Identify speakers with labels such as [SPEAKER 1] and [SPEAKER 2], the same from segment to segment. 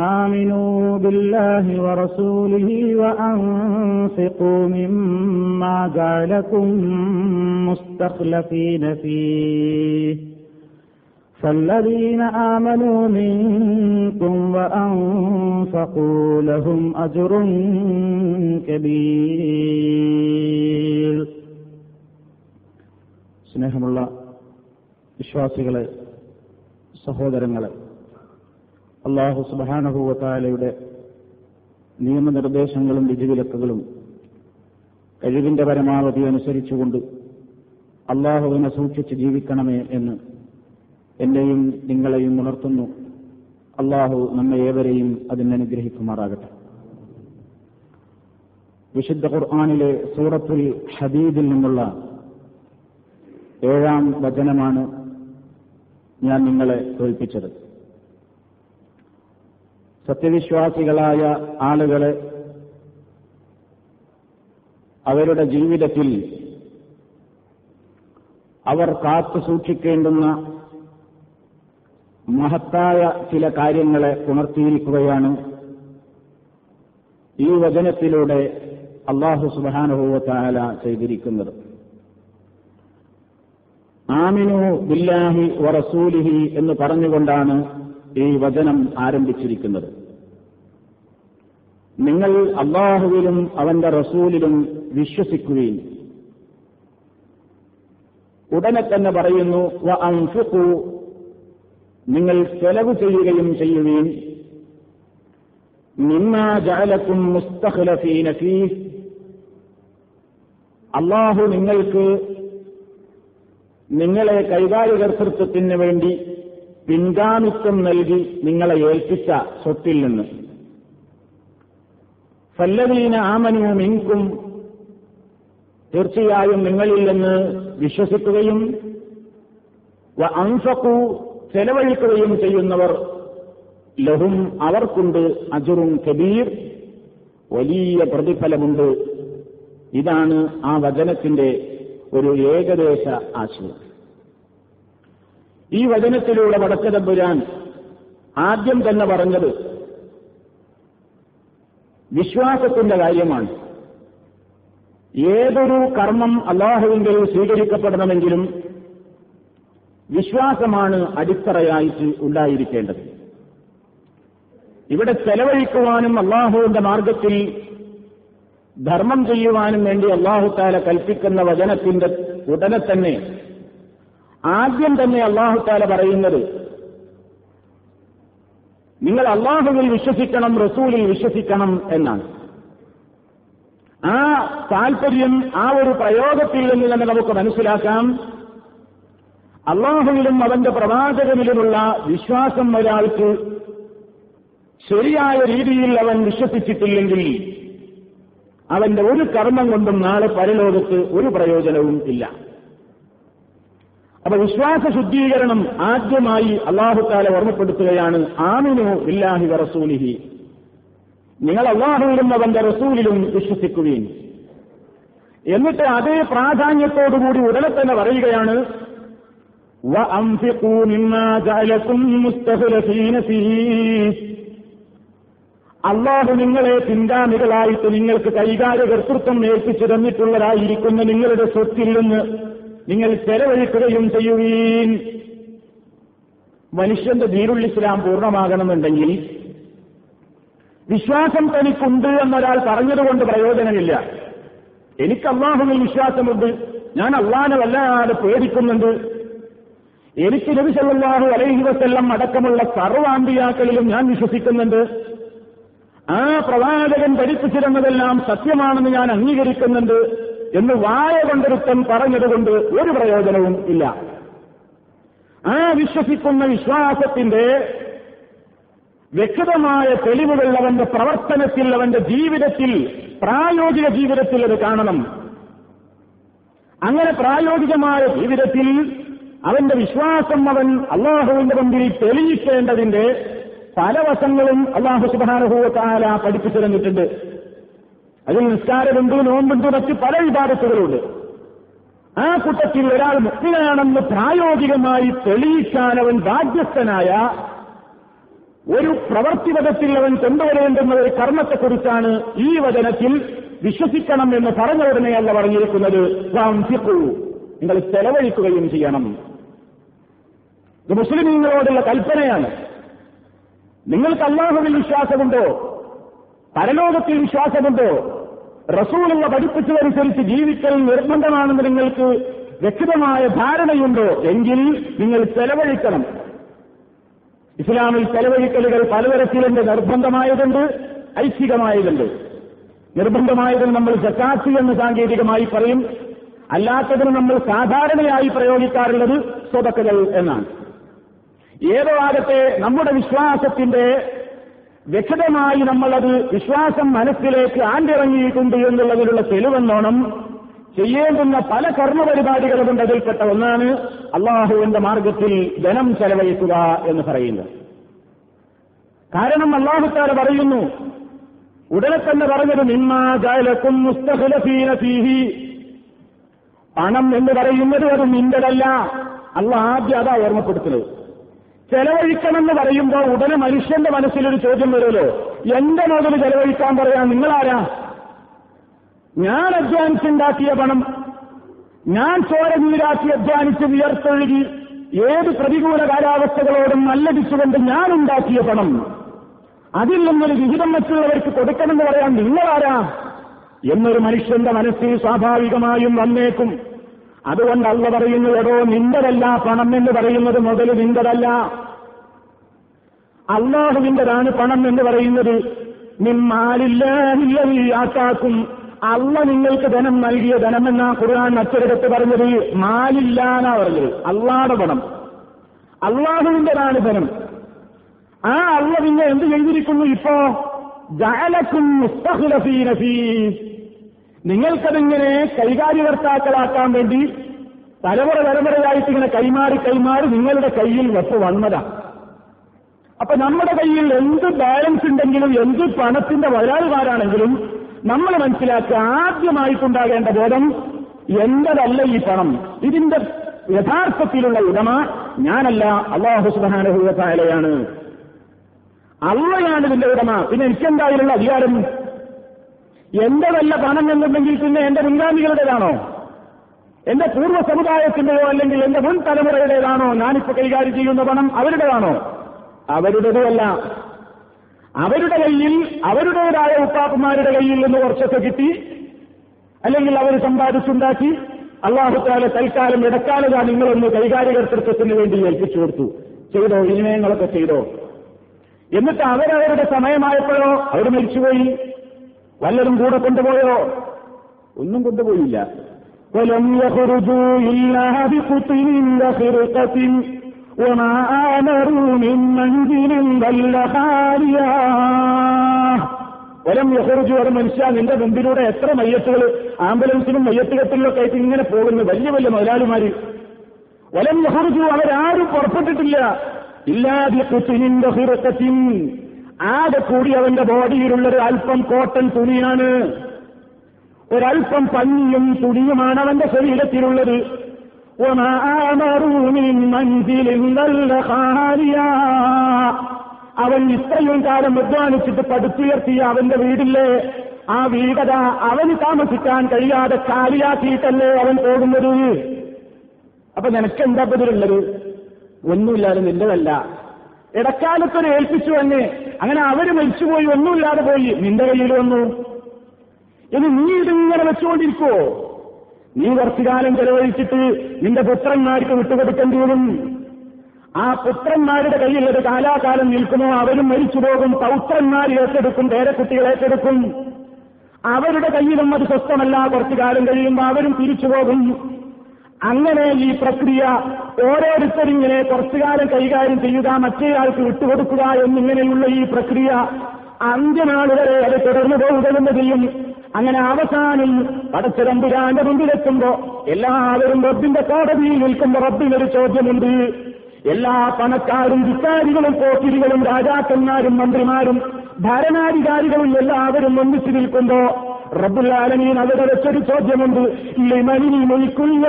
[SPEAKER 1] آمنوا بالله ورسوله وأنفقوا مما جعلكم مستخلفين فيه فالذين آمنوا منكم وأنفقوا لهم أجر كبير സ്നേഹമുള്ള വിശ്വാസികളെ സഹോദരങ്ങളെ അള്ളാഹു സുബാനഹുവത്താലയുടെ നിയമനിർദ്ദേശങ്ങളും വിധിവിലക്കുകളും കഴിവിന്റെ പരമാവധി അനുസരിച്ചുകൊണ്ട് അള്ളാഹുവിനെ സൂക്ഷിച്ച് ജീവിക്കണമേ എന്ന് എന്നെയും നിങ്ങളെയും ഉണർത്തുന്നു. അള്ളാഹു നമ്മെ ഏവരെയും അതിനനുഗ്രഹിക്കുമാറാകട്ടെ വിശുദ്ധ ഖുർആാനിലെ സൂറത്തുൽ ഹദീദിൽ നിന്നുള്ള ഏഴാം വചനമാണ് ഞാൻ നിങ്ങളെ കേൾപ്പിച്ചത് സത്യവിശ്വാസികളായ ആളുകളെ അവരുടെ ജീവിതത്തിൽ അവർ കാത്തു സൂക്ഷിക്കേണ്ടുന്ന മഹത്തായ ചില കാര്യങ്ങളെ ഉണർത്തിയിരിക്കുകയാണ് ഈ വചനത്തിലൂടെ അള്ളാഹു സുബാനുഭവത്താല ചെയ്തിരിക്കുന്നത്. ആമിനു ബില്ലാഹി വറസൂലിഹി എന്ന് പറഞ്ഞുകൊണ്ടാണ് ഈ വചനം ആരംഭിച്ചിരിക്കുന്നത്. നിങ്ങൾ അള്ളാഹുവിലും അവന്റെ റസൂലിലും വിശ്വസിക്കുകയും ഉടനെ തന്നെ പറയുന്നു നിങ്ങൾ ചെലവ് ചെയ്യുകയും ചെയ്യുകയും നിന്ന ജാലക്കും മുസ്തഖ്ലഫീന ഫീഹ് അള്ളാഹു നിങ്ങൾക്ക് നിങ്ങളെ കൈകാര്യകർത്തൃത്വത്തിന് വേണ്ടി പിൻഗാമിത്വം നൽകി നിങ്ങളെ ഏൽപ്പിച്ച സ്വത്തിൽ നിന്ന്. ഫല്ലവീന ആമനു ഇൻകും തീർച്ചയായും നിങ്ങളിൽ നിന്ന് വിശ്വസിക്കുകയും അൻഫക്കു ചെലവഴിക്കുകയും ചെയ്യുന്നവർ ലഹും അവർക്കുണ്ട് അജുറും കബീർ വലിയ പ്രതിഫലമുണ്ട്. ഇതാണ് ആ വചനത്തിന്റെ ഒരു ഏകദേശ ആശയം. ഈ വചനത്തിലൂടെ വടക്കതമ്പുരാൻ ആദ്യം തന്നെ പറഞ്ഞത് വിശ്വാസത്തിന്റെ കാര്യമാണ്. ഏതൊരു കർമ്മം അള്ളാഹുവിന്റെ സ്വീകരിക്കപ്പെടണമെങ്കിലും വിശ്വാസമാണ് അടിത്തറയായിട്ട് ഉണ്ടായിരിക്കേണ്ടത്. ഇവിടെ ചെലവഴിക്കുവാനും അള്ളാഹുവിന്റെ മാർഗത്തിൽ ധർമ്മം ചെയ്യുവാനും വേണ്ടി അള്ളാഹുത്താല കൽപ്പിക്കുന്ന വചനത്തിന്റെ ഉടനെ തന്നെ ആദ്യം തന്നെ അള്ളാഹുത്താല പറയുന്നത് നിങ്ങൾ അള്ളാഹുവിൽ വിശ്വസിക്കണം റസൂലിൽ വിശ്വസിക്കണം എന്നാണ്. ആ താൽപര്യം ആ ഒരു പ്രയോഗത്തിൽ നിന്ന് തന്നെ നമുക്ക് മനസ്സിലാക്കാം. അള്ളാഹുവിലും അവന്റെ പ്രവാചകനിലുമുള്ള വിശ്വാസം ഒരാൾക്ക് ശരിയായ രീതിയിൽ അവൻ വിശ്വസിച്ചിട്ടില്ലെങ്കിൽ അവന്റെ ഒരു കർമ്മം കൊണ്ടും നാളെ പരലോകത്ത് ഒരു പ്രയോജനവും ഇല്ല. അപ്പൊ വിശ്വാസ ശുദ്ധീകരണം ആദ്യമായി അള്ളാഹുത്താലെ ഓർമ്മപ്പെടുത്തുകയാണ് ആമിനു ഇല്ലാഹി റസൂലിഹി. നിങ്ങൾ അള്ളാഹുവിലും അവന്റെ റസൂലിലും വിശ്വസിക്കുകയും. എന്നിട്ട് അതേ പ്രാധാന്യത്തോടുകൂടി ഉടനെ തന്നെ പറയുകയാണ് അള്ളാഹു നിങ്ങളെ പിൻഗാമികളായിട്ട് നിങ്ങൾക്ക് കൈകാര്യ കർത്തൃത്വം ഏൽപ്പിച്ചു തന്നിട്ടുള്ളതായിരിക്കുന്ന നിങ്ങളുടെ സ്വത്തിൽ നിന്ന് നിങ്ങൾ ചെലവഴിക്കുകയും ചെയ്യുകയും മനുഷ്യന്റെ ദീനുൾ ഇസ്ലാം പൂർണമാകണമെന്നുണ്ടെങ്കിൽ വിശ്വാസം തനിക്കുണ്ട് എന്നൊരാൾ പറഞ്ഞതുകൊണ്ട് പ്രയോജനമില്ല. എനിക്ക് അള്ളാഹുവിൽ വിശ്വാസമുണ്ട്. ഞാൻ അള്ളാഹനെ വല്ലാതെ പേടിക്കുന്നുണ്ട്. എനിക്ക് നബി സല്ലല്ലാഹു അലൈഹി അടക്കമുള്ള സർവാന്തിയാക്കളിലും ഞാൻ വിശ്വസിക്കുന്നുണ്ട്. ആ പ്രവാചകൻ പഠിപ്പിച്ചിരുന്നതെല്ലാം സത്യമാണെന്ന് ഞാൻ അംഗീകരിക്കുന്നുണ്ട്. എന്ന് വായ കൊണ്ടൊരുത്തൻ പറഞ്ഞതുകൊണ്ട് ഒരു പ്രയോജനവും ഇല്ല. ആ വിശ്വസിക്കുന്ന വിശ്വാസത്തിന്റെ വ്യക്തമായ തെളിവുകൾ അവന്റെ പ്രവർത്തനത്തിൽ അവന്റെ ജീവിതത്തിൽ പ്രായോഗിക ജീവിതത്തിൽ അത് കാണണം. അങ്ങനെ പ്രായോഗികമായ ജീവിതത്തിൽ അവന്റെ വിശ്വാസം അവൻ അള്ളാഹുവിന്റെ മുമ്പിൽ തെളിയിക്കേണ്ടതിന്റെ പല വശങ്ങളും അള്ളാഹു സുബാനുഭവത്താല പഠിപ്പിച്ചു തന്നിട്ടുണ്ട്. അതിൽ നിസ്കാരമുണ്ട് നോമ്പുണ്ട് മറ്റ് പല വിഭാഗത്തുകളുണ്ട് ആ കൂട്ടത്തിൽ ഒരാൾ മുക്തിയാണെന്ന് പ്രായോഗികമായി തെളിയിക്കാൻ അവൻ ബാധ്യസ്ഥനായ ഒരു പ്രവർത്തിപഥത്തിൽ അവൻ കൊണ്ടുവരേണ്ടുന്ന ഒരു കർമ്മത്തെക്കുറിച്ചാണ് ഈ വചനത്തിൽ വിശ്വസിക്കണം എന്ന് പറഞ്ഞ ഉടനെയല്ല പറഞ്ഞിരിക്കുന്നത്. നിങ്ങൾ ചെലവഴിക്കുകയും ചെയ്യണം. ഇത് മുസ്ലിമീങ്ങളോടുള്ള കൽപ്പനയാണ്. നിങ്ങൾക്ക് അള്ളാഹുവിൽ വിശ്വാസമുണ്ടോ? പരലോകത്തിൽ വിശ്വാസമുണ്ടോ? റസൂലുള്ള പഠിപ്പിച്ചതനുസരിച്ച് ജീവിക്കൽ നിർബന്ധമാണെന്ന് നിങ്ങൾക്ക് വ്യക്തിതമായ ധാരണയുണ്ടോ? എങ്കിൽ നിങ്ങൾ ചെലവഴിക്കണം. ഇസ്ലാമിൽ ചെലവഴിക്കലുകൾ പലതരത്തിലുണ്ട് നിർബന്ധമായതുണ്ട് ഐച്ഛികമായതുണ്ട്. നിർബന്ധമായതിന് നമ്മൾ ജക്കാത്ത് എന്ന് സാങ്കേതികമായി പറയും. അല്ലാത്തതിന് നമ്മൾ സാധാരണയായി പ്രയോഗിക്കാറുള്ളത് സ്വതക്കുകൾ എന്നാണ്. ഏതോ ആകട്ടെ നമ്മുടെ വിശ്വാസത്തിന്റെ വ്യക്തമായി നമ്മളത് വിശ്വാസം മനസ്സിലേക്ക് ആണ്ടിറങ്ങിയിട്ടുണ്ട് എന്നുള്ളതിലുള്ള തെളിവെന്നോണം ചെയ്യേണ്ടുന്ന പല കർമ്മപരിപാടികളുമുണ്ട് അതിൽപ്പെട്ട ഒന്നാണ് അള്ളാഹുവിന്റെ മാർഗത്തിൽ ധനം ചെലവഴിക്കുക എന്ന് പറയുന്നത്. കാരണം അള്ളാഹുക്കാരെ പറയുന്നു ഉടനെ തന്നെ പറഞ്ഞത് നിമ്മാജാലക്കും മുസ്തഖുലഫീനഫീഹി പണം എന്ന് പറയുന്നത് അത് നിന്റെതല്ല അല്ല ആദ്യം അതാ ഓർമ്മപ്പെടുത്തുന്നത്. ചെലവഴിക്കണമെന്ന് പറയുമ്പോൾ ഉടനെ മനുഷ്യന്റെ മനസ്സിലൊരു ചോദ്യം വരുമല്ലോ. എന്റെ മുതൽ ചെലവഴിക്കാൻ പറയാൻ നിങ്ങളാരാ? ഞാൻ അധ്വാനിച്ച് ഉണ്ടാക്കിയ പണം ഞാൻ ചോര നീരാക്കി അധ്വാനിച്ച് വിയർത്തൊഴുകി ഏത് പ്രതികൂല കാലാവസ്ഥകളോടും നല്ലടിച്ചുകൊണ്ട് ഞാൻ ഉണ്ടാക്കിയ പണം. അതിൽ നിന്നൊരു വിഹിതം മറ്റുള്ളവർക്ക് കൊടുക്കണമെന്ന് പറയാൻ നിങ്ങളാരാ? എന്നൊരു മനുഷ്യന്റെ മനസ്സിൽ സ്വാഭാവികമായും വന്നേക്കും. അതുകൊണ്ട് അല്ല പറയുന്നു എടോ നിന്റെതല്ല പണം എന്ന് പറയുന്നത് മുതൽ നിന്റെതല്ല. അള്ളാഹുവിന്റെതാണ് പണം എന്ന് പറയുന്നത്. നിമ്മാലില്ലാത്താക്കും അല്ല നിങ്ങൾക്ക് ധനം നൽകിയ ധനം എന്നാ ഖുർആൻ മറ്റൊരിടത്ത് പറഞ്ഞത്. മാലില്ലാന്നാ പറഞ്ഞത്. അള്ളാടെ പണം. അള്ളാഹുവിന്റെതാണ് ധനം. ആ അള്ള പിന്നെ എന്ത് ചെയ്തിരിക്കുന്നു ഇപ്പോ? ജാലക്കും നിങ്ങൾക്കതിങ്ങനെ കൈകാര്യകർത്താക്കളാക്കാൻ വേണ്ടി തലമുറ തലമുറയായിട്ട് ഇങ്ങനെ കൈമാറി കൈമാറി നിങ്ങളുടെ കയ്യിൽ വെപ്പ് വന്നതാ. അപ്പൊ നമ്മുടെ കയ്യിൽ എന്ത് ബാലൻസ് ഉണ്ടെങ്കിലും എന്ത് പണത്തിന്റെ വരാറുകാരാണെങ്കിലും നമ്മൾ മനസ്സിലാക്കുക ആദ്യമായിട്ടുണ്ടാകേണ്ട ബോധം എന്തതല്ല ഈ പണം. ഇതിന്റെ യഥാർത്ഥത്തിലുള്ള ഉടമ ഞാനല്ല അള്ളാഹു സുബാനഹുലയാണ് അള്ളയാണ് ഇതിന്റെ ഉടമ. പിന്നെ എനിക്കെന്തായാലുള്ള അധികാരം? എന്റെതല്ല പണം എന്നുണ്ടെങ്കിൽ പിന്നെ എന്റെ മുൻഗാമികളുടേതാണോ എന്റെ പൂർവ സമുദായത്തിന്റെയോ അല്ലെങ്കിൽ എന്റെ മുൻ തലമുറയുടേതാണോ? ഞാനിപ്പോ കൈകാര്യം ചെയ്യുന്ന പണം അവരുടേതാണോ? അവരുടേതുമല്ല. അവരുടെ കയ്യിൽ അവരുടേതായ ഉപ്പാപ്പന്മാരുടെ കയ്യിൽ നിന്ന് കുറച്ചൊക്കെ കിട്ടി അല്ലെങ്കിൽ അവർ സമ്പാദിച്ചുണ്ടാക്കി. അള്ളാഹുത്താല തൽക്കാലം ഇടക്കാലത നിങ്ങളൊന്ന് കൈകാര്യകർത്തൃത്വത്തിന് വേണ്ടി ഏൽപ്പിച്ചു കൊടുത്തു. ചെയ്തോ? വിനിമയങ്ങളൊക്കെ ചെയ്തോ? എന്നിട്ട് അവരവരുടെ സമയമായപ്പോഴോ? അവർ മരിച്ചുപോയി. വല്ലതും കൂടെ കൊണ്ടുപോയോ ഒന്നും കൊണ്ടുപോയില്ല ولم يخرجوا إلا بقطن وخرقة وما آمروا من منزل ضل خاليا വലം യഹുറുജു ഒരു മനുഷ്യ നിന്റെ മുമ്പിലൂടെ എത്ര മയ്യത്തുകൾ ആംബുലൻസിലും മയ്യത്തുകത്തിലൊക്കെ ആയിട്ട് ഇങ്ങനെ പോകുന്നു വലിയ വലിയ മുതലാളിമാര് വലം യഹുറുജു അവരാരും പുറപ്പെട്ടിട്ടില്ല ഇല്ലാതെ കുത്തിനിന്റെ ഹിറക്കത്തിൻ ആകെ കൂടി അവന്റെ ബോഡിയിലുള്ളൊരു അല്പം കോട്ടൺ തുണിയാണ്. ഒരൽപ്പം പഞ്ഞിയും തുണിയുമാണ് അവന്റെ ശരീരത്തിലുള്ളത്. അവൻ ഇത്രയും കാലം അധ്വാനിച്ചിട്ട് പടുത്തുയർത്തിയ അവന്റെ വീടില്ലേ? ആ വീടത അവന് താമസിക്കാൻ കഴിയാതെ കാലിയാക്കിയിട്ടല്ലേ അവൻ പോകുന്നത്? അപ്പൊ നിനക്കെന്താ പതിലുള്ളത് ഒന്നുമില്ലാതെ നിന്റെതല്ല. ഇടക്കാലത്തൊരു ഏൽപ്പിച്ചു തന്നെ അങ്ങനെ അവർ മരിച്ചുപോയി ഒന്നുമില്ലാതെ പോയി. നിന്റെ കയ്യിൽ വന്നു. ഇനി നീ ഇതിങ്ങനെ വെച്ചുകൊണ്ടിരിക്കുവോ? നീ കുറച്ചു കാലം ചെലവഴിച്ചിട്ട് നിന്റെ പുത്രന്മാർക്ക് വിട്ടുകൊടുക്കേണ്ടി വരും. ആ പുത്രന്മാരുടെ കയ്യിൽ കാലാകാലം നിൽക്കുമോ അവരും മരിച്ചു പോകും പൗത്രന്മാർ ഏറ്റെടുക്കും പേരക്കുട്ടികൾ ഏറ്റെടുക്കും. അവരുടെ കയ്യിലും അത് സ്വസ്ഥമല്ല. കുറച്ചു കാലം കഴിയുമ്പോൾ അവരും തിരിച്ചു പോകും അങ്ങനെ ഈ പ്രക്രിയ ഓരോരുത്തരിങ്ങനെ കുറച്ചു കാലം കൈകാര്യം ചെയ്യുക മറ്റേയാൾക്ക് വിട്ടുകൊടുക്കുക എന്നിങ്ങനെയുള്ള ഈ പ്രക്രിയ അന്ത്യനാൾ വരെ അത് തുടർന്നു പോവുക തന്നെ ചെയ്യും. അങ്ങനെ അവസാനം പടച്ചതമ്പുരാന്റെ മുമ്പിലെത്തുമ്പോ എല്ലാവരും റബ്ബിന്റെ കോടതിയിൽ നിൽക്കുമ്പോ റബ്ബിനൊരു ചോദ്യമുണ്ട്. എല്ലാ പണക്കാരും വിക്കാരികളും പോക്കിരികളും രാജാക്കന്മാരും മന്ത്രിമാരും ഭരണാധികാരികളും എല്ലാവരും ഒന്നിച്ചു നിൽക്കുമ്പോ റബ്ബുല്ലാലമീൻ അവിടെ വെച്ചൊരു ചോദ്യമുണ്ട്. ലിമനിൽ മൊഴിക്കുന്ന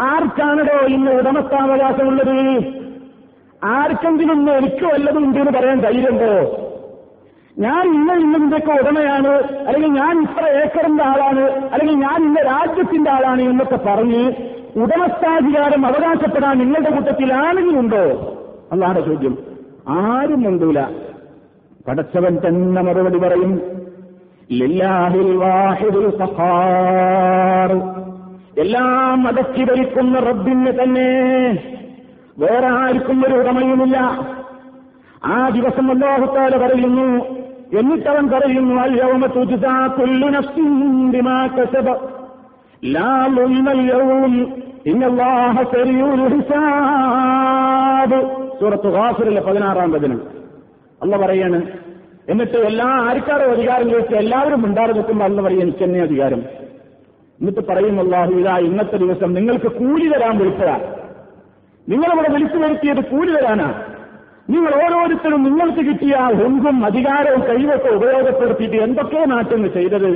[SPEAKER 1] ആർക്കാണടോ ഇന്ന് ഉടമസ്ഥാവകാശമുള്ളത്? ആർക്കെങ്കിലും എനിക്ക് വല്ലതും ഉണ്ട് എന്ന് പറയാൻ ധൈര്യമുണ്ടോ? ഞാൻ ഇന്ന ഇന്നതിന്റെയൊക്കെ ഉടമയാണ് അല്ലെങ്കിൽ ഞാൻ ഇത്ര ഏക്കറിന്റെ ആളാണ് അല്ലെങ്കിൽ ഞാൻ ഇന്ന രാജ്യത്തിന്റെ ആളാണ് എന്നൊക്കെ പറഞ്ഞ് ഉടമസ്ഥാധികാരം അവകാശപ്പെടാൻ നിങ്ങളുടെ കൂട്ടത്തിൽ ആണെങ്കിലും ഉണ്ടോ അതാണ് ചോദ്യം. ആരും ഉണ്ടൂല പടച്ചവൻ തന്നെ മറുപടി പറയും. എല്ലാം അടക്കി ഭരിക്കുന്ന റബ്ബിന് തന്നെ വേറെ ആർക്കും ഒരു ഉടമയുമില്ല. ആ ദിവസം അല്ലാഹുത്താല പറയുന്നു എന്നിട്ടവൻ പറയുന്നു തുജുതാ കുല്ലു നഫ്സിൻ ബിമാ കസബ. ലാ ഇന്നല്ലാഹ ഹിസാബ്. പതിനാറാം വചനം. അല്ല പറയാണ് എന്നിട്ട് എല്ലാ ആർക്കാരോ അധികാരം ചോദിച്ച് എല്ലാവരും ഉണ്ടാറ് നിൽക്കുമ്പോൾ അന്ന് പറയും എനിക്ക് തന്നെ അധികാരം. എന്നിട്ട് പറയും അള്ളാഹു ഇതാ ഇന്നത്തെ ദിവസം നിങ്ങൾക്ക് കൂലി തരാൻ വിളിച്ചതാ. നിങ്ങളിവിടെ വിളിച്ചു വരുത്തിയത് കൂലി തരാനാ. നിങ്ങൾ ഓരോരുത്തരും നിങ്ങൾക്ക് കിട്ടിയ ആ അധികാരവും കഴിവൊക്കെ ഉപയോഗപ്പെടുത്തിയിട്ട് എന്തൊക്കെ നാട്ടിന്ന് ചെയ്തത്?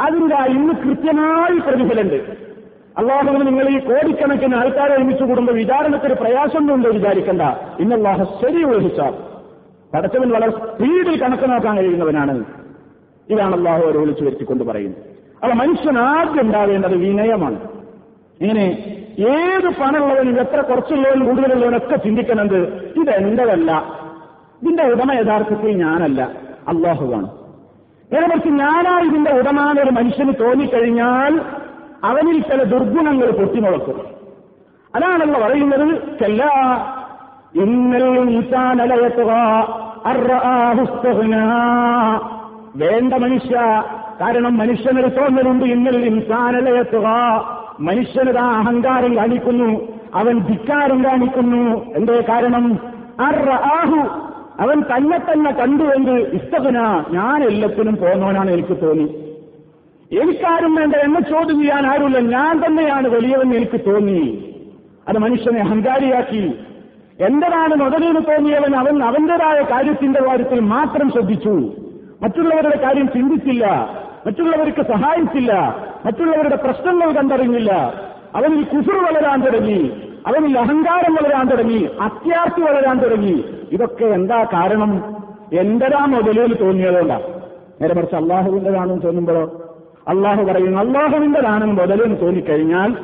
[SPEAKER 1] ആ ഇന്ന് കൃത്യമായി പ്രതിഫലുണ്ട് അള്ളാഹുവിന് നിങ്ങൾ ഈ കോടിക്കണക്കിന് ആൾക്കാരെ ഒരുമിച്ച് കൂടുമ്പോൾ വിചാരണത്തിന് പ്രയാസമൊന്നുണ്ട് വിചാരിക്കണ്ട. ഇന്നല്ലാഹ ശരി ഹിസാബ്. പടച്ചവൻ വളരെ സ്പീഡിൽ കണക്ക് നോക്കാൻ കഴിയുന്നവനാണ്. ഇതാണ് അള്ളാഹു അവരെ വിളിച്ചു വരുത്തിക്കൊണ്ട് പറയുന്നത്. അപ്പൊ മനുഷ്യൻ ആദ്യം ഉണ്ടാവേണ്ടത് വിനയമാണ്. ഇങ്ങനെ ഏത് പണമുള്ളവനും എത്ര കുറച്ചുള്ളവനും കൂടുതലുള്ളവനൊക്കെ ചിന്തിക്കുന്നത് ഇതെന്റെതല്ല. ഇതിന്റെ ഉടമ യഥാർത്ഥത്തിൽ ഞാനല്ല അള്ളാഹുവാണ് നേരെ മറിച്ച് ഞാനാ ഇതിന്റെ ഉടമാനൊരു മനുഷ്യന് തോന്നിക്കഴിഞ്ഞാൽ അവനിൽ ചില ദുർഗുണങ്ങൾ പൊട്ടിമുളക്കും. അതാണല്ലോ പറയുന്നത് ഇൻസാനലയത്തുക വേണ്ട മനുഷ്യ. കാരണം മനുഷ്യനൊരു തോന്നലുണ്ട് ഇന്നൽ ഇൻസാനലയത്തുക ആ അഹങ്കാരം കാണിക്കുന്നു. അവൻ ധിക്കാരം കാണിക്കുന്നു. എന്തേ കാരണം? ആഹു അവൻ തന്നെ തന്നെ കണ്ടുകൊണ്ട് ഇഷ്ടകന ഞാൻ എല്ലാത്തിനും പോന്നവനാണ് എനിക്ക് തോന്നി. എനിക്കാരും വേണ്ട എന്നെ ചോദ്യം ചെയ്യാൻ ആരുമില്ല. ഞാൻ തന്നെയാണ് വലിയവൻ എനിക്ക് തോന്നി. അത് മനുഷ്യനെ അഹങ്കാരിയാക്കി. എന്റേതാണ് മുതലെന്ന് തോന്നിയവൻ അവൻ അവന്റേതായ കാര്യത്തിന്റെ കാര്യത്തിൽ മാത്രം ശ്രദ്ധിച്ചു. മറ്റുള്ളവരുടെ കാര്യം ചിന്തിച്ചില്ല. മറ്റുള്ളവർക്ക് സഹായിച്ചില്ല. മറ്റുള്ളവരുടെ പ്രശ്നങ്ങൾ കണ്ടറിഞ്ഞില്ല. അവനിൽ കുസുർ വളരാൻ തുടങ്ങി. അവനിൽ അഹങ്കാരം വളരാൻ തുടങ്ങി. അത്യാർത്ഥി വളരാൻ തുടങ്ങി. ഇതൊക്കെ എന്താ കാരണം? എന്തരാ മുതലിൽ തോന്നിയതുകൊണ്ടാണ് നേരെ മറിച്ച് അള്ളാഹുവിന്റെതാണെന്ന് തോന്നുമ്പോഴോ? അള്ളാഹു പറയുന്നു അള്ളാഹുവിന്റെതാണെന്ന് മുതലെന്ന് തോന്നിക്കഴിഞ്ഞാൽ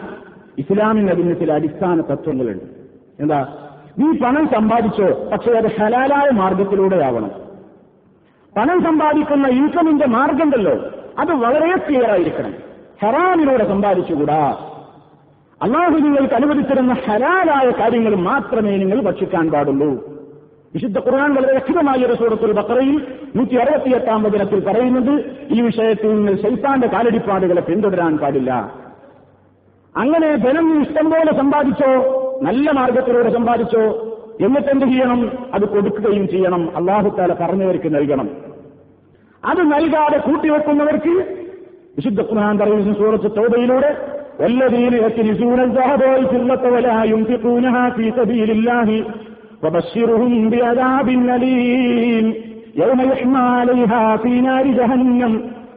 [SPEAKER 1] ഇസ്ലാമിന് അതിന് ചില അടിസ്ഥാന തത്വങ്ങളുണ്ട്. എന്താ? നീ പണം സമ്പാദിച്ചോ പക്ഷേ അത് ഹലാലായ മാർഗത്തിലൂടെയാവണം പണം സമ്പാദിക്കുന്ന ഇൻകമിന്റെ മാർഗമുണ്ടല്ലോ അത് വളരെ ക്ലിയർ ആയിരിക്കണം. ഹറാമിലൂടെ സമ്പാദിച്ചുകൂടാ. അള്ളാഹു നിങ്ങൾക്ക് അനുവദിച്ചിരുന്ന ഹലാലായ കാര്യങ്ങൾ മാത്രമേ നിങ്ങൾ ഭക്ഷിക്കാൻ പാടുള്ളൂ. വിശുദ്ധ ഖുർആൻ വളരെ വ്യക്തമായ ഒരു സൂറത്തുൽ ബക്കറയിൽ നൂറ്റി അറുപത്തിയെട്ടാം വചനത്തിൽ പറയുന്നത് ഈ വിഷയത്തിൽ നിങ്ങൾ ശൈത്താന്റെ കാലടിപ്പാടുകളെ പിന്തുടരാൻ പാടില്ല. അങ്ങനെ ധനം ഇഷ്ടം പോലെ സമ്പാദിച്ചോ നല്ല മാർഗത്തിലൂടെ സമ്പാദിച്ചോ എന്നിട്ട് എന്ത് ചെയ്യണം അത് കൊടുക്കുകയും ചെയ്യണം അള്ളാഹുത്താല പറഞ്ഞവർക്ക് നൽകണം അത് നൽകാതെ കൂട്ടിവെക്കുന്നവർക്ക് വിശുദ്ധ ഖുർആൻ പറയുന്ന സൂറത്ത് തോബയിലൂടെ والذين يكنزون الذهب والفضة ولا ينفقونها في سبيل الله وبشرهم بعذاب أليم يوم يحمى عليها في نار جهنم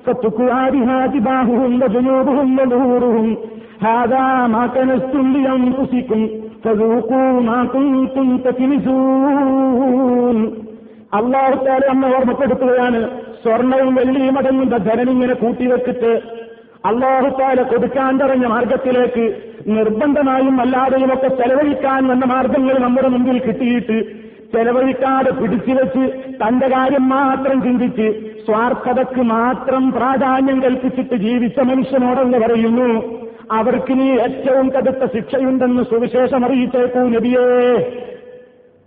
[SPEAKER 1] فتكوى بها جباههم وجنوبهم وظهورهم هذا ما كنزتم لأنفسكم അള്ളാഹുത്താലെ അമ്മ ഓർമ്മപ്പെടുത്തുകയാണ്. സ്വർണവും വെള്ളിയും അടങ്ങുന്ന ധനനിങ്ങനെ കൂട്ടിവെച്ചിട്ട് അള്ളാഹുത്താലെ കൊടുക്കാൻ പറഞ്ഞ മാർഗത്തിലേക്ക് നിർബന്ധമായും അല്ലാതെയുമൊക്കെ ചെലവഴിക്കാൻ വന്ന മാർഗങ്ങൾ നമ്മുടെ മുമ്പിൽ കിട്ടിയിട്ട് ചെലവഴിക്കാതെ പിടിച്ചുവെച്ച് തന്റെ കാര്യം മാത്രം ചിന്തിച്ച് സ്വാർത്ഥതയ്ക്ക് മാത്രം പ്രാധാന്യം കൽപ്പിച്ചിട്ട് ജീവിച്ച മനുഷ്യനോടെന്ന് പറയുന്നു. അവർക്ക് നീ ഏറ്റവും കടുത്ത ശിക്ഷയുണ്ടെന്ന് സുവിശേഷം അറിയിച്ചേക്കൂ നബിയേ.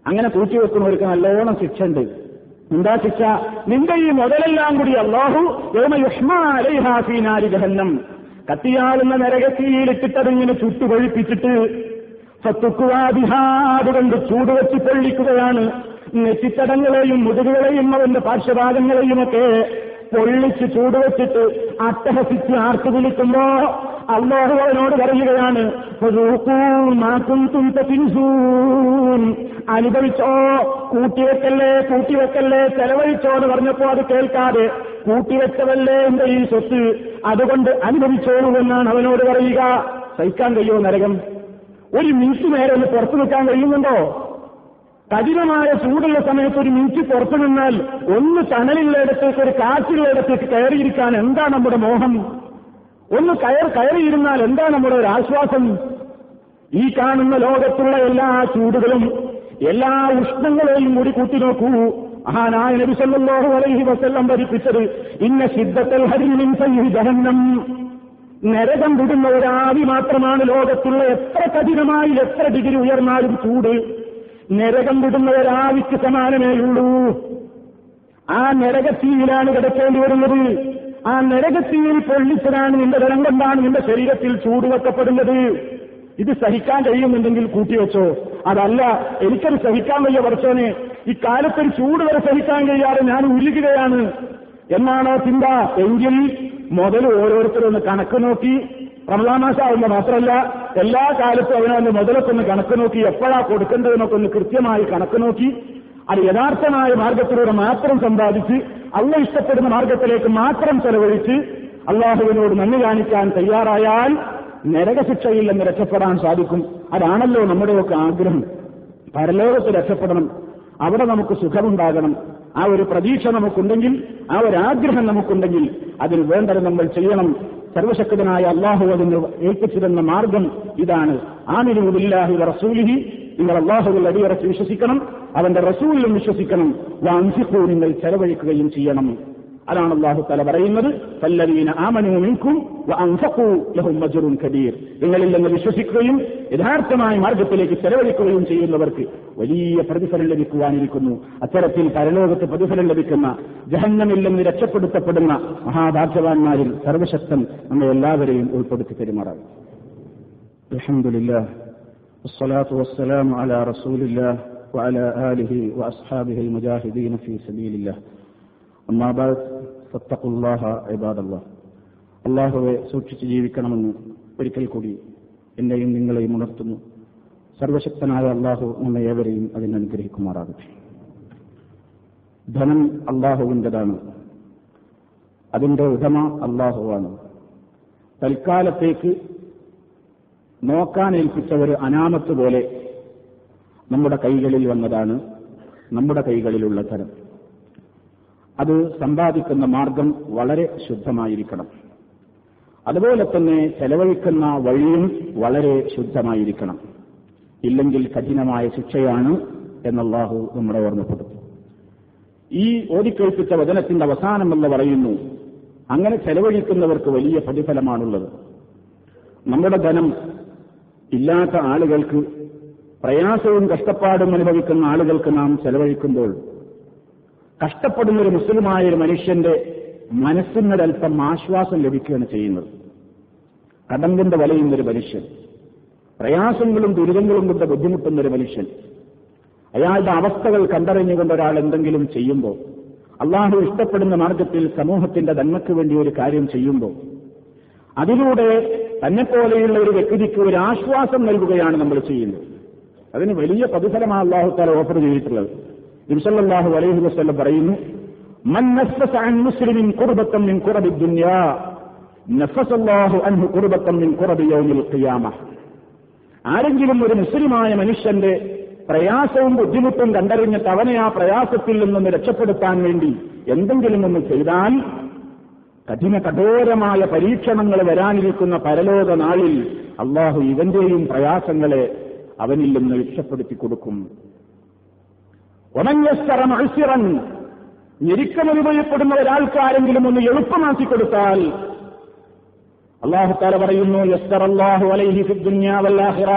[SPEAKER 1] അങ്ങനെ കൂട്ടിവെക്കുന്നവർക്ക് നല്ലോണം ശിക്ഷ ഉണ്ട് എന്താ ശിക്ഷ? നിന്റെ ഈ മുതലെല്ലാം കൂടി അള്ളാഹു യോമയുഷ്മാരി ജഹന്നം. കത്തിയാളുന്ന നരകത്തിയിലിട്ടിട്ടതിങ്ങനെ ചുട്ടുകൊഴിപ്പിച്ചിട്ട് സത്തുക്കുവാതിഹാതുകൊണ്ട് ചൂടുവെച്ച് പൊള്ളിക്കുകയാണ്. നെറ്റിത്തടങ്ങളെയും മുതുകുകളെയും അവന്റെ പാർശ്വഭാഗങ്ങളെയുമൊക്കെ പൊള്ളിച്ച് ചൂടുവെച്ചിട്ട് അട്ടഹസിച്ച് ആർത്തു വിളിക്കുമ്പോ അള്ളാഹു അവനോട് പറയുകയാണ് അനുഭവിച്ചോ കൂട്ടിവെക്കല്ലേ കൂട്ടിവെക്കല്ലേ ചെലവഴിച്ചോ എന്ന് പറഞ്ഞപ്പോ അത് കേൾക്കാതെ കൂട്ടിവെച്ചതല്ലേ എന്റെ ഈ സ്വത്ത് അതുകൊണ്ട് അനുഭവിച്ചോളൂ എന്നാണ് അവനോട് പറയുക. സഹിക്കാൻ കഴിയുമോ നരകം? ഒരു മിനിറ്റ് നേരെ ഒന്ന് പുറത്തു നിൽക്കാൻ കഴിയുന്നുണ്ടോ? കഠിനമായ ചൂടുള്ള സമയത്ത് ഒരു മിനിറ്റ് പുറത്തു നിന്നാൽ ഒന്ന് തണലുള്ളിടത്തേക്ക് ഒരു കാറ്റുള്ളിടത്തേക്ക് കയറിയിരിക്കാൻ എന്താ നമ്മുടെ മോഹം? ഒന്ന് കയർ കയറിയിരുന്നാൽ എന്താ നമ്മുടെ ഒരു ആശ്വാസം? ഈ കാണുന്ന ലോകത്തുള്ള എല്ലാ ചൂടുകളും എല്ലാ ഉഷ്ണങ്ങളെയും കൂടി കൂട്ടി നോക്കൂ. മഹാനായ നബി സല്ലല്ലാഹു അലൈഹി വസല്ലം ഭരിപ്പിച്ചത് ഇന്ന സിദ്ധത്തൽ ഹരിമിൻ സയ്യി ജഹന്നം. നരകം വിടുന്ന ഒരാവി മാത്രമാണ് ലോകത്തുള്ള എത്ര കഠിനമായി എത്ര ഡിഗ്രി ഉയർന്നാലും ചൂട്. നരകം വിടുന്ന ഒരാവിക്ക് സമാനമേയുള്ളൂ. ആ നരകത്തീയിലാണ് കിടക്കേണ്ടി വരുന്നത്. ആ നരകത്തിയിൽ പൊള്ളിച്ചതാണ് നിന്റെ കൊണ്ടാണ് നിന്റെ ശരീരത്തിൽ ചൂടുവെക്കപ്പെടുന്നത് ഇത് സഹിക്കാൻ കഴിയുന്നുണ്ടെങ്കിൽ കൂട്ടിവെച്ചോ അതല്ല എനിക്കത് സഹിക്കാൻ വയ്യ വർഷനെ ഈ കാലത്തൊരു ചൂട് വരെ സഹിക്കാൻ കഴിയാതെ ഞാൻ ഉരുകുകയാണ്. എന്നാണോ ചിന്ത? എങ്കിൽ മുതൽ ഓരോരുത്തരും ഒന്ന് കണക്ക് നോക്കി. റമദാൻ മാസമാവുമ്പോൾ മാത്രമല്ല എല്ലാ കാലത്തും അവനവന്റെ മുതലൊക്കെ ഒന്ന് കണക്ക് നോക്കി. എപ്പോഴാ കൊടുക്കേണ്ടതെന്നൊക്കെ ഒന്ന് കൃത്യമായി കണക്ക് നോക്കി. അത് യഥാർത്ഥമായ മാർഗത്തിലൂടെ മാത്രം സമ്പാദിച്ച് അള്ള ഇഷ്ടപ്പെടുന്ന മാർഗത്തിലേക്ക് മാത്രം ചെലവഴിച്ച് അള്ളാഹുവിനോട് നന്ദി കാണിക്കാൻ തയ്യാറായാൽ നരകശിക്ഷയിൽ നിന്ന് രക്ഷപ്പെടാൻ സാധിക്കും. അതാണല്ലോ നമ്മുടെയൊക്കെ ആഗ്രഹം. പരലോകത്ത് രക്ഷപ്പെടണം. അവിടെ നമുക്ക് സുഖമുണ്ടാകണം. ആ ഒരു പ്രതീക്ഷ നമുക്കുണ്ടെങ്കിൽ ആ ഒരു ആഗ്രഹം നമുക്കുണ്ടെങ്കിൽ അതിന് വേണ്ടത് നമ്മൾ ചെയ്യണം. സർവശക്തനായ അള്ളാഹു അതിന് ഏൽപ്പിച്ചിരുന്ന മാർഗം ഇതാണ്. ആമിനുബില്ലാഹി റസൂലിഹി നിങ്ങൾ അള്ളാഹുവിൽ അടിയറച്ച് വിശ്വസിക്കണം അവന്റെ റസൂലിലും വിശ്വസിക്കണം. വാൻസിഖൂ നിങ്ങൾ ചെലവഴിക്കുകയും ചെയ്യണം. അതാണ് അള്ളാഹു തല പറയുന്നത്. പല്ലവീന ആമനു മിൻകും അൻഫഖൂ ലഹും കബീർ. നിങ്ങളിൽ നിന്ന് വിശ്വസിക്കുകയും യഥാർത്ഥമായ മാർഗത്തിലേക്ക് ചെലവഴിക്കുകയും ചെയ്യുന്നവർക്ക് വലിയ പ്രതിഫലം ലഭിക്കുവാനിരിക്കുന്നു. അത്തരത്തിൽ പരലോകത്ത് പ്രതിഫലം ലഭിക്കുന്ന ജഹന്നമിൽ നിന്ന് രക്ഷപ്പെടുത്തപ്പെടുന്ന മഹാഭാഗ്യവാന്മാരിൽ സർവശക്തൻ നമ്മെ എല്ലാവരെയും ഉൾപ്പെടുത്തി പെരുമാറാം والصلاة والسلام على رسول الله وعلى آله وأصحابه المجاهدين في سبيل الله أما بعد فاتقوا الله عباد الله അള്ളാഹുവെ സൂക്ഷിച്ച് ജീവിക്കണമെന്ന് ഒരിക്കൽ കൂടി എന്നെയും നിങ്ങളെയും ഉണർത്തുന്നു സർവശക്തനായ അള്ളാഹു നമ്മെ ഏവരെയും അതിനനുഗ്രഹിക്കുമാറാകട്ടെ ധനം അള്ളാഹുവിൻ്റെതാണ് അതിന്റെ ഉടമ അള്ളാഹുവാണ് തൽക്കാലത്തേക്ക് നോക്കാൻ ഏൽപ്പിച്ച ഒരു അനാമത്ത് പോലെ നമ്മുടെ കൈകളിൽ വന്നതാണ് നമ്മുടെ കൈകളിലുള്ള ധനം. അത് സമ്പാദിക്കുന്ന മാർഗം വളരെ ശുദ്ധമായിരിക്കണം. അതുപോലെ തന്നെ ചെലവഴിക്കുന്ന വഴിയും വളരെ ശുദ്ധമായിരിക്കണം. ഇല്ലെങ്കിൽ കഠിനമായ ശിക്ഷയാണ് എന്നല്ലാഹു നമ്മുടെ ഓർമ്മപ്പെടുത്തും. ഈ ഓടിക്കേൽപ്പിച്ച വചനത്തിന്റെ അവസാനം എന്ന് പറയുന്നു അങ്ങനെ ചെലവഴിക്കുന്നവർക്ക് വലിയ പ്രതിഫലമാണുള്ളത്. നമ്മുടെ ധനം ഇല്ലാത്ത ആളുകൾക്ക് പ്രയാസവും കഷ്ടപ്പാടും അനുഭവിക്കുന്ന ആളുകൾക്ക് നാം ചെലവഴിക്കുമ്പോൾ കഷ്ടപ്പെടുന്ന ഒരു മുസ്ലിമായ ഒരു മനുഷ്യന്റെ മനസ്സിനൊരൽപ്പം ആശ്വാസം ലഭിക്കുകയാണ് ചെയ്യുന്നത്. കടം കൊണ്ട് വലയുന്ന ഒരു മനുഷ്യൻ പ്രയാസങ്ങളും ദുരിതങ്ങളും കൊണ്ട് ബുദ്ധിമുട്ടുന്ന ഒരു മനുഷ്യൻ അയാളുടെ അവസ്ഥകൾ കണ്ടറിഞ്ഞുകൊണ്ട് ഒരാൾ എന്തെങ്കിലും ചെയ്യുമ്പോൾ അള്ളാഹു ഇഷ്ടപ്പെടുന്ന മാർഗത്തിൽ സമൂഹത്തിന്റെ നന്മയ്ക്ക് വേണ്ടി ഒരു കാര്യം ചെയ്യുമ്പോൾ അതിലൂടെ തന്നെപ്പോലെയുള്ള ഒരു വ്യക്തിക്ക് ഒരു ആശ്വാസം നൽകുകയാണ് നമ്മൾ ചെയ്യുന്നത്. അതിന് വലിയ പ്രതിഫലമാണ് അള്ളാഹു താല ഓഫർ ചെയ്തിട്ടുള്ളത്. ഇൻസല്ലാഹു അലൈഹി വസ്ല്ലം പറയുന്നു മുസ്ലിമിൻ മിൻ അൻഹു മിൻ യൗമിൽ ഖിയാമ. ആരെങ്കിലും ഒരു മുസ്ലിമായ മനുഷ്യന്റെ പ്രയാസവും ബുദ്ധിമുട്ടും കണ്ടറിഞ്ഞ അവനെ ആ പ്രയാസത്തിൽ നിന്നൊന്ന് രക്ഷപ്പെടുത്താൻ വേണ്ടി എന്തെങ്കിലും ഒന്ന് ചെയ്താൽ കഠിന കഠോരമായ പരീക്ഷണങ്ങൾ വരാനിരിക്കുന്ന പരലോക നാളിൽ അള്ളാഹു ഇവന്റെയും പ്രയാസങ്ങളെ അവനിൽ നിന്ന് രക്ഷപ്പെടുത്തി കൊടുക്കും. ഒമഞ്ഞസ്തറ ഞെരുക്കം ഞെരുക്കമനുഭവപ്പെടുന്ന ഒരാൾക്കാരെങ്കിലും ഒന്ന് എളുപ്പമാക്കി കൊടുത്താൽ അള്ളാഹുത്താല പറയുന്നു യസ്തർ അള്ളാഹു അലൈഹി ഫിദ്ദുന്യാവല്ലാഹിറ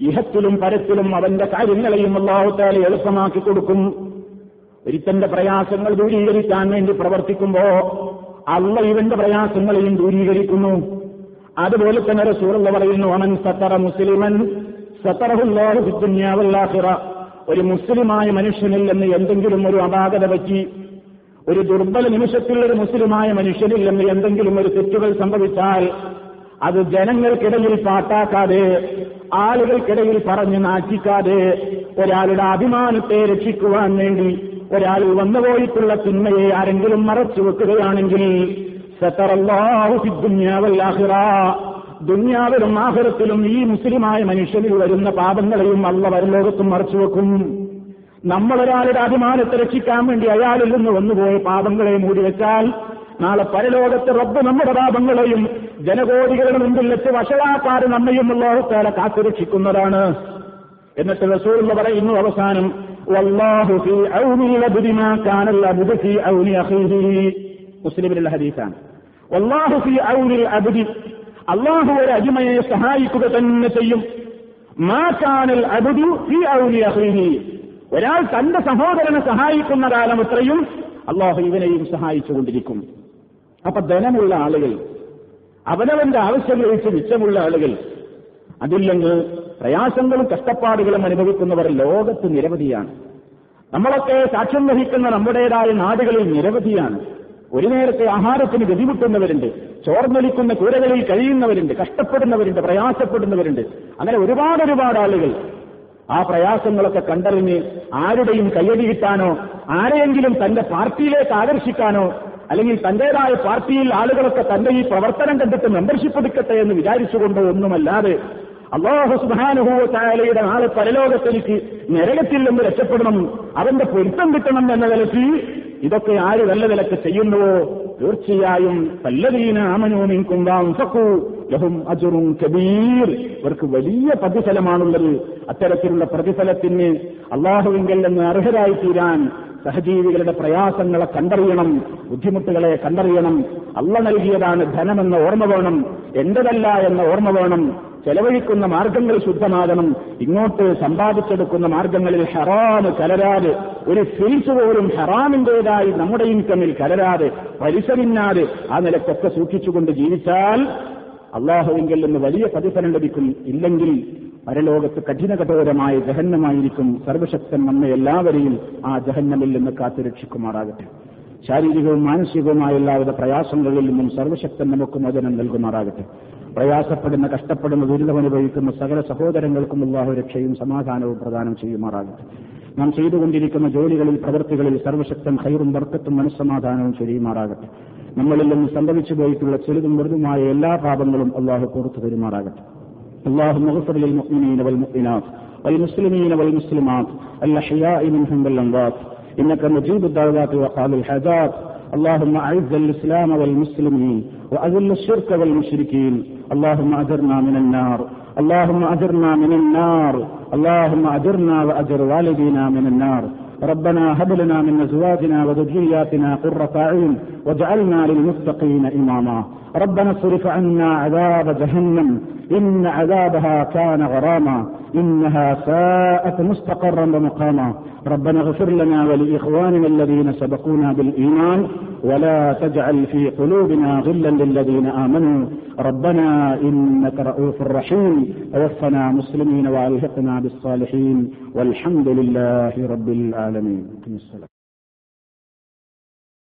[SPEAKER 1] ഇഹത്തിലും പരത്തിലും അവന്റെ കാര്യങ്ങളെയും അള്ളാഹുത്താല എളുപ്പമാക്കി കൊടുക്കും. ഒരുത്തന്റെ പ്രയാസങ്ങൾ ദൂരീകരിക്കാൻ വേണ്ടി പ്രവർത്തിക്കുമ്പോ അള്ള ഇവന്റെ പ്രയാസങ്ങളെയും ദൂരീകരിക്കുന്നു. അതുപോലെ തന്നെ റസൂറുള്ള പറയുന്നു അവൻ സത്തറ മുസ്ലിമൻ സത്തറഹുല്ലാഹു ഫിദ്ദുന്യാവല്ലാഹിറ ഒരു മുസ്ലിമായ മനുഷ്യനിൽ എന്ന് എന്തെങ്കിലും ഒരു അപാകത പറ്റി ഒരു ദുർബല നിമിഷത്തിൽ ഒരു മുസ്ലിമായ മനുഷ്യനിൽ എന്ന് എന്തെങ്കിലും ഒരു തെറ്റുകൾ സംഭവിച്ചാൽ അത് ജനങ്ങൾക്കിടയിൽ പാട്ടാക്കാതെ ആളുകൾക്കിടയിൽ പറഞ്ഞ് നാറ്റിക്കാതെ ഒരാളുടെ അഭിമാനത്തെ രക്ഷിക്കുവാൻ വേണ്ടി ഒരാൾ വന്നുപോയിട്ടുള്ള തിന്മയെ ആരെങ്കിലും മറച്ചു വെക്കുകയാണെങ്കിൽ ദുന്യാവിലും ആഹരത്തിലും ഈ മുസ്ലിമായ മനുഷ്യനിൽ വരുന്ന പാപങ്ങളെയും അല്ല വരലോകത്തും മറച്ചു വെക്കും. നമ്മളൊരാളുടെ അഭിമാനത്തെ രക്ഷിക്കാൻ വേണ്ടി അയാളിൽ നിന്ന് വന്നുപോയ പാപങ്ങളെ മൂടി വെച്ചാൽ നാളെ പരലോകത്തെ റബ്ബ് നമ്മുടെ പാപങ്ങളെയും ജനകോടികളുടെ മുമ്പിൽ വെച്ച് വഷളാക്കാറ് നമ്മയും ഉള്ളവർക്കാരെ കാത്തുരക്ഷിക്കുന്നതാണ്. എന്നിട്ട് റസൂൽ പറയുന്നു അവസാനം മുസ്ലിമിലുള്ള ഹദീസാണ് അള്ളാഹു ഒരു അടിമയെ സഹായിക്കുക തന്നെ ചെയ്യും. മാ കാനൽ അബുദു ഫി ഔലി അഹീഹി ഒരാൾ തന്റെ സഹോദരനെ സഹായിക്കുന്ന കാലം ഇത്രയും അള്ളാഹു ഇവനെയും സഹായിച്ചുകൊണ്ടിരിക്കും അപ്പൊ ധനമുള്ള ആളുകൾ അവനവന്റെ ആവശ്യം കഴിച്ച് മിച്ചമുള്ള ആളുകൾ അതില്ലെങ്കിൽ പ്രയാസങ്ങളും കഷ്ടപ്പാടുകളും അനുഭവിക്കുന്നവർ ലോകത്ത് നിരവധിയാണ്. നമ്മളൊക്കെ സാക്ഷ്യം വഹിക്കുന്ന നമ്മുടേതായ നാടുകളിൽ നിരവധിയാണ്. ഒരു നേരത്തെ ആഹാരത്തിന് ഗതിമുട്ടുന്നവരുണ്ട് ചോർന്നൊലിക്കുന്ന കൂരകളിൽ കഴിയുന്നവരുണ്ട് കഷ്ടപ്പെടുന്നവരുണ്ട് പ്രയാസപ്പെടുന്നവരുണ്ട്. അങ്ങനെ ഒരുപാട് ഒരുപാട് ആളുകൾ ആ പ്രയാസങ്ങളൊക്കെ കണ്ടറിഞ്ഞ് ആരുടെയും കയ്യടി കിട്ടാനോ ആരെയെങ്കിലും തന്റെ പാർട്ടിയിലേക്ക് ആകർഷിക്കാനോ അല്ലെങ്കിൽ തന്റേതായ പാർട്ടിയിൽ ആളുകളൊക്കെ തന്റെ ഈ പ്രവർത്തനം കണ്ടിട്ട് മെമ്പർഷിപ്പ് എടുക്കട്ടെ എന്ന് വിചാരിച്ചുകൊണ്ടോ ഒന്നുമല്ലാതെ അള്ളാഹു സുബാനുഭവത്തായാലയുടെ നാളെ പരലോകത്തിലേക്ക് നരകത്തിൽ രക്ഷപ്പെടണം. അവന്റെ പൊരുത്തം കിട്ടണം എന്ന നിലയ്ക്ക് ഇതൊക്കെ ആര് നല്ല നിലയ്ക്ക് ചെയ്യുന്നുവോ? തീർച്ചയായും പല്ലതീന ആമനോമിൻകും ലഹും അജുറും കബീർ. ഇവർക്ക് വലിയ പ്രതിഫലമാണുള്ളത്. അത്തരത്തിലുള്ള പ്രതിഫലത്തിന് അള്ളാഹുവിങ്കൽ നിന്ന് അർഹരായി തീരാൻ സഹജീവികളുടെ പ്രയാസങ്ങളെ കണ്ടറിയണം ബുദ്ധിമുട്ടുകളെ കണ്ടറിയണം. അള്ള നൽകിയതാണ് ധനമെന്ന ഓർമ്മ വേണം എന്റേതല്ല എന്ന ഓർമ്മ വേണം. ചെലവഴിക്കുന്ന മാർഗങ്ങൾ ശുദ്ധമാകണം. ഇങ്ങോട്ട് സമ്പാദിച്ചെടുക്കുന്ന മാർഗങ്ങളിൽ ഹെറാന് കലരാതെ ഒരു ഫീസ് പോലും ഹറാമിന്റേതായി നമ്മുടെ ഇൻകമിൽ കലരാതെ പരിസരിഞ്ഞാതെ ആ നിലക്കൊക്കെ സൂക്ഷിച്ചുകൊണ്ട് ജീവിച്ചാൽ അള്ളാഹുവിങ്കിൽ നിന്ന് വലിയ പ്രതിഫലം ലഭിക്കും. ഇല്ലെങ്കിൽ പരലോകത്ത് കഠിന കഠോരമായ ജഹന്നമായിരിക്കും. സർവശക്തൻ നമ്മെ എല്ലാവരെയും ആ ജഹന്നമിൽ നിന്ന് കാത്തുരക്ഷിക്കുമാറാകട്ടെ ശാരീരികവും മാനസികവുമായ എല്ലാവിധ പ്രയാസങ്ങളിൽ നിന്നും സർവശക്തൻ നമുക്ക് മോചനം നൽകുമാറാകട്ടെ. പ്രയാസപ്പെടുന്ന കഷ്ടപ്പെടുന്ന ദുരിതമനുഭവിക്കുന്ന സകല സഹോദരങ്ങൾക്കും അള്ളാഹു രക്ഷയും സമാധാനവും പ്രദാനം ചെയ്യുമാറാകട്ടെ നാം ചെയ്തുകൊണ്ടിരിക്കുന്ന ജോലികളിൽ പ്രവൃത്തികളിൽ സർവശക്തൻ ഹൈറും വർക്കത്തും മനസ്സമാധാനവും ചെയ്യുമാറാകട്ടെ നമ്മളിൽ നിന്ന് സംഭവിച്ചു പോയിട്ടുള്ള ചെറുതും മൃദുമായ എല്ലാ പാപങ്ങളും അള്ളാഹു പുറത്തു പെരുമാറാകട്ടെ اللهم اغفر للمؤمنين والمؤمنات والمسلمين والمسلمات الأحياء منهم والأموات إنك مجيب الدعوات وقال الحاجات اللهم أعز الإسلام والمسلمين وأذل الشرك والمشركين. اللهم أجرنا من النار. اللهم أجرنا من النار. اللهم أجرنا وأجر والدينا من النار. ربنا هب لنا من أزواجنا وذرياتنا قرة أعين واجعلنا للمتقين إماما. ربنا اصرف عنا عذاب جهنم. إن عذابها كان غراما. إنها ساءت مستقرا ومقاما. ربنا اغفر لنا ولإخواننا الذين سبقونا بالإيمان ولا تجعل في قلوبنا غلا للذين آمنوا. ربنا إنك رؤوف رحيم. توفنا مسلمين وألحقنا بالصالحين. والحمد لله رب العالمين. السلام.